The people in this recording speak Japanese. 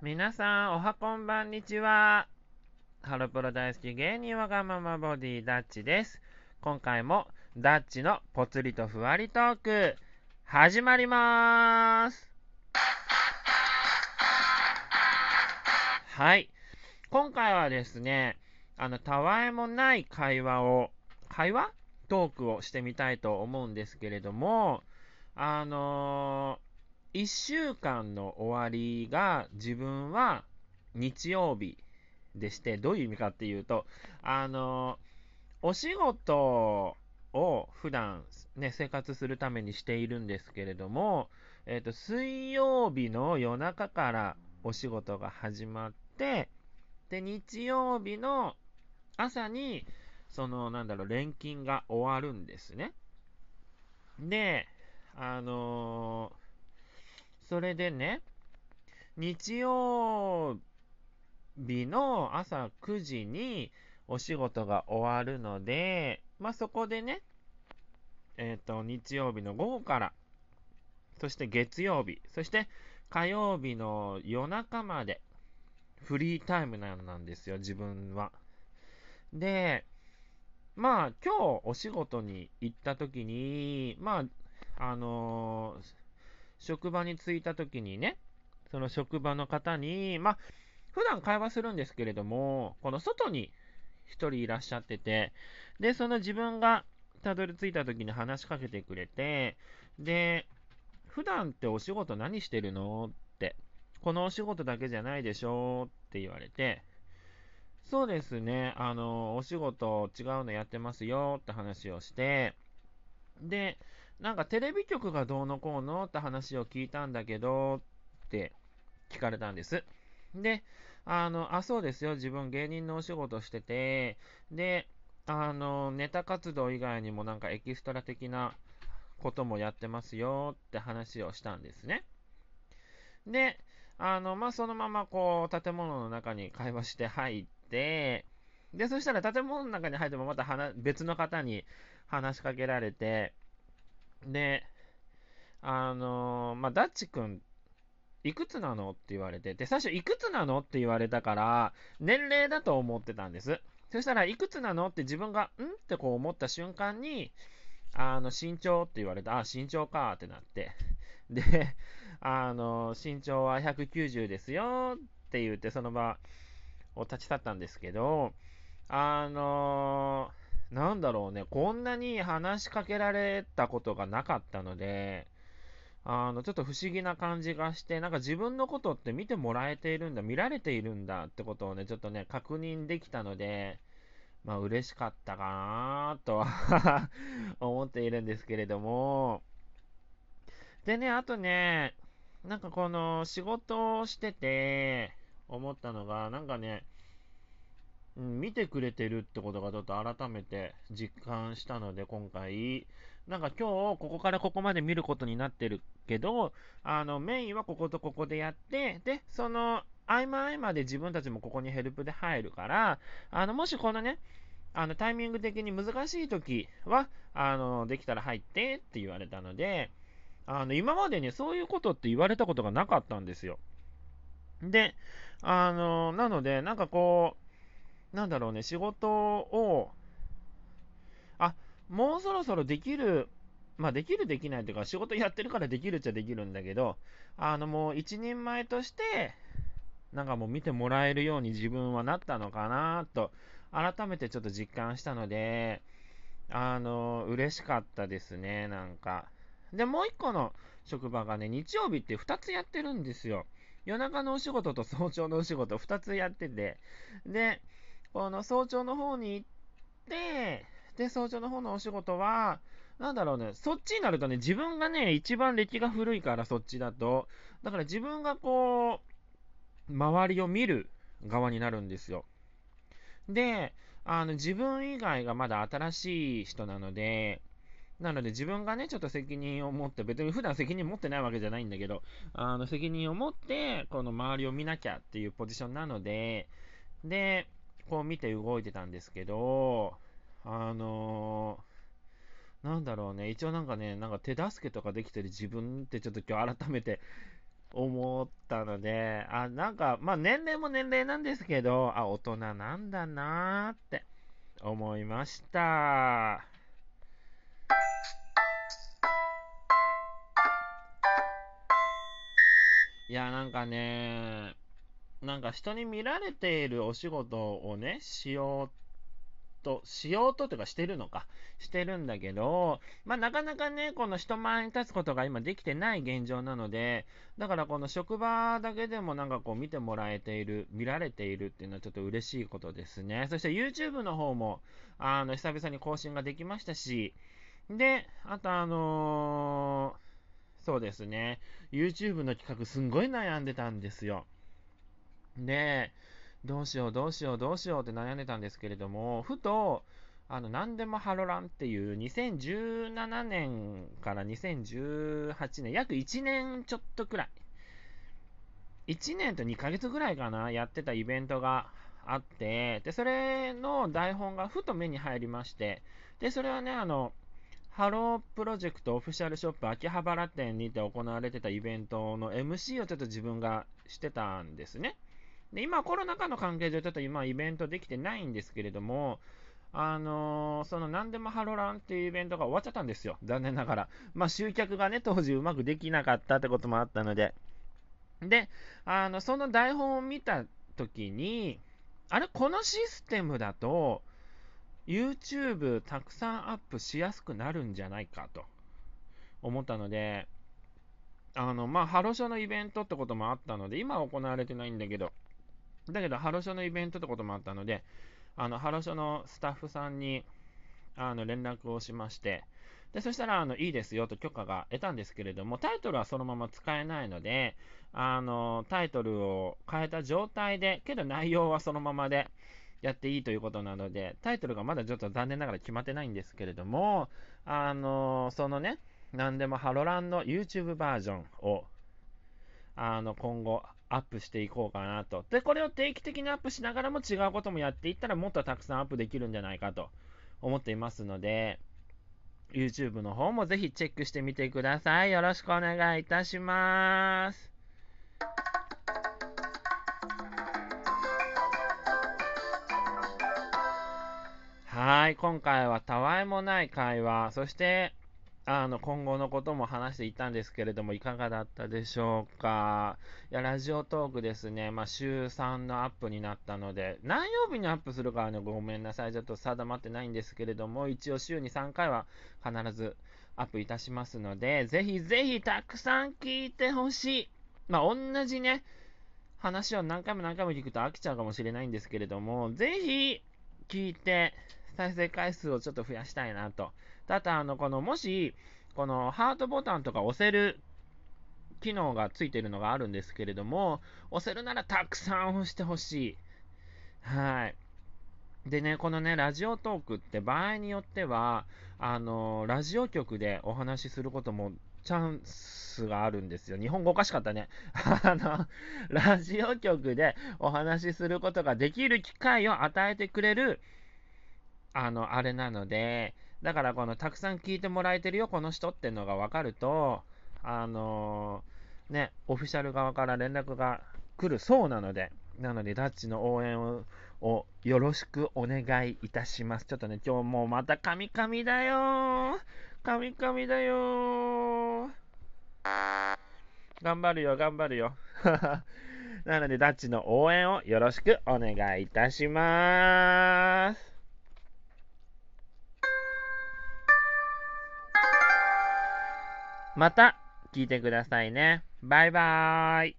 皆さん、おはこんばんにちは。ハロプロ大好き芸人わがままボディダッチです。今回もダッチのぽつりとふわりトーク、始まりまーす。はい。今回はですね、あの、たわいもない会話を、会話？トークをしてみたいと思うんですけれども、あのー、1週間の終わりが自分は日曜日でして、どういう意味かっていうと、あの、お仕事を普段ね、生活するためにしているんですけれども、えっ、ー、と、水曜日の夜中からお仕事が始まって、で、日曜日の朝に、その、なんだろう、錬金が終わるんですね。で、あのー、それでね、日曜日の朝9時にお仕事が終わるので、まあ、そこでね、えっ、ー、と、日曜日の午後から、そして月曜日、そして火曜日の夜中まで、フリータイムなんですよ、自分は。で、まあ、今日お仕事に行った時に、まあ、あのー、職場に着いた時にね、その職場の方に、まあ、普段会話するんですけれども、この外に1人いらっしゃってて、で、その自分がたどり着いた時に話しかけてくれて、で、普段ってお仕事何してるのって、このお仕事だけじゃないでしょって言われて、そうですね、あの、お仕事違うのやってますよって話をして、で、なんかテレビ局がどうのこうのって話を聞いたんだけどって聞かれたんです。で、あの、あ、そうですよ、自分芸人のお仕事してて、で、あの、ネタ活動以外にもなんかエキストラ的なこともやってますよって話をしたんですね。で、あの、まあ、そのままこう、建物の中に会話して入って、で、そしたら建物の中に入ってもまた別の方に話しかけられて、で、あのまあ、ダッチ君、いくつなのって言われて、で、最初、いくつなのって言われたから、年齢だと思ってたんです。そしたらいくつなのって自分が、んってこう思った瞬間に、あの、身長って言われた、あ、身長かってなって。で、あの、身長は190ですよって言って、その場を立ち去ったんですけど、あのなんだろうね、こんなに話しかけられたことがなかったので、あの、ちょっと不思議な感じがして、なんか自分のことって見てもらえているんだ、見られているんだってことをね、ちょっとね、確認できたので、まあ嬉しかったかなとは 思っているんですけれども、でね、あとね、なんかこの仕事をしてて思ったのが、なんかね、うん、見てくれてるってことがちょっと改めて実感したので、今回、なんか今日ここからここまで見ることになってるけど、あのメインはこことここでやって、で、その合間合間で自分たちもここにヘルプで入るから、あのもしこのね、あのタイミング的に難しい時は、あのできたら入ってって言われたので、あの今までね、そういうことって言われたことがなかったんですよ。で、あのなので、なんかこう、なんだろうね、仕事を、あ、もうそろそろできる、まあ、できる、できないというか、仕事やってるからできるっちゃできるんだけど、あの、もう一人前として、なんかもう見てもらえるように自分はなったのかなと、改めてちょっと実感したので、あの、嬉しかったですね、なんか。で、もう一個の職場がね、日曜日って2つやってるんですよ。夜中のお仕事と早朝のお仕事2つやってて、で、この早朝の方に行って、で、早朝の方のお仕事は、なんだろうね、そっちになるとね、自分がね、一番歴が古いから、そっちだと。だから自分がこう、周りを見る側になるんですよ。で、あの、自分以外がまだ新しい人なので、なので自分がね、ちょっと責任を持って、別に普段責任持ってないわけじゃないんだけど、あの責任を持って、この周りを見なきゃっていうポジションなので、で、こう見て動いてたんですけど、あのー、なんだろうね、一応なんかね、なんか手助けとかできてる自分ってちょっと今日改めて 思ったので、あ、なんか、まあ年齢も年齢なんですけど、あ、大人なんだなーって思いました。いや、なんかね、なんか人に見られているお仕事をね、しようと、しようとというかしてるのか、してるんだけど、まあなかなかね、この人前に立つことが今できてない現状なので、だからこの職場だけでもなんかこう見てもらえている、見られているっていうのはちょっと嬉しいことですね。そして YouTube の方も、あの、久々に更新ができましたし、で、あとあのー、そうですね、YouTube の企画すんごい悩んでたんですよ。で、どうしよう、どうしよう、どうしようって悩んでたんですけれども、ふと、あの、何でもハロランっていう2017年から2018年、約1年ちょっとくらい、1年と2ヶ月ぐらいかな、やってたイベントがあって、で、それの台本がふと目に入りまして、で、それはね、あの、ハロープロジェクトオフィシャルショップ秋葉原店にて行われてたイベントの MC をちょっと自分がしてたんですね。で今、コロナ禍の関係上、ちょっと今、イベントできてないんですけれども、あのー、その何でもハロランっていうイベントが終わっちゃったんですよ。残念ながら。まあ、集客がね、当時うまくできなかったってこともあったので。で、あの、その台本を見たときに、あれ、このシステムだと、YouTube たくさんアップしやすくなるんじゃないかと思ったので、あの、まあ、ハロショのイベントってこともあったので、今は行われてないんだけど、だけど、ハロショのイベントってこともあったので、あの、ハロショのスタッフさんに、あの、連絡をしまして、で、そしたら、あの、いいですよと許可が得たんですけれども、タイトルはそのまま使えないので、あの、タイトルを変えた状態で、けど内容はそのままでやっていいということなので、タイトルがまだちょっと残念ながら決まってないんですけれども、あの、そのね、なんでもハロランの YouTube バージョンを、あの、今後、アップしていこうかなと。で、これを定期的にアップしながらも違うこともやっていったらもっとたくさんアップできるんじゃないかと思っていますので、YouTube の方もぜひチェックしてみてください。よろしくお願いいたします。はい、今回はたわいもない会話、そしてあの、今後のことも話していたんですけれども、いかがだったでしょうか。いや、ラジオトークですね、まあ、週3のアップになったので、何曜日にアップするかはね、ごめんなさい。ちょっと定まってないんですけれども、一応週に3回は必ずアップいたしますので、ぜひぜひたくさん聞いてほしい。まあ、同じね、話を何回も何回も聞くと飽きちゃうかもしれないんですけれども、ぜひ聞いて、再生回数をちょっと増やしたいなと。ただ、あの、この、もし、このハートボタンとか押せる機能がついてるのがあるんですけれども、押せるならたくさん押してほしい。はい。でね、このね、ラジオトークって場合によっては、あの、ラジオ局でお話しすることもチャンスがあるんですよ。日本語おかしかったね。あの、ラジオ局でお話しすることができる機会を与えてくれるあの、あれなので、だからこの、たくさん聞いてもらえてるよ、この人ってのが分かると、あのー、ね、オフィシャル側から連絡が来るそうなので、なので、ダッチの応援ををよろしくお願いいたします。ちょっとね、今日もまたカミカミだよカミカミだよ頑張るよ、頑張るよ。なので、ダッチの応援をよろしくお願いいたします。また聞いてくださいね。バイバーイ。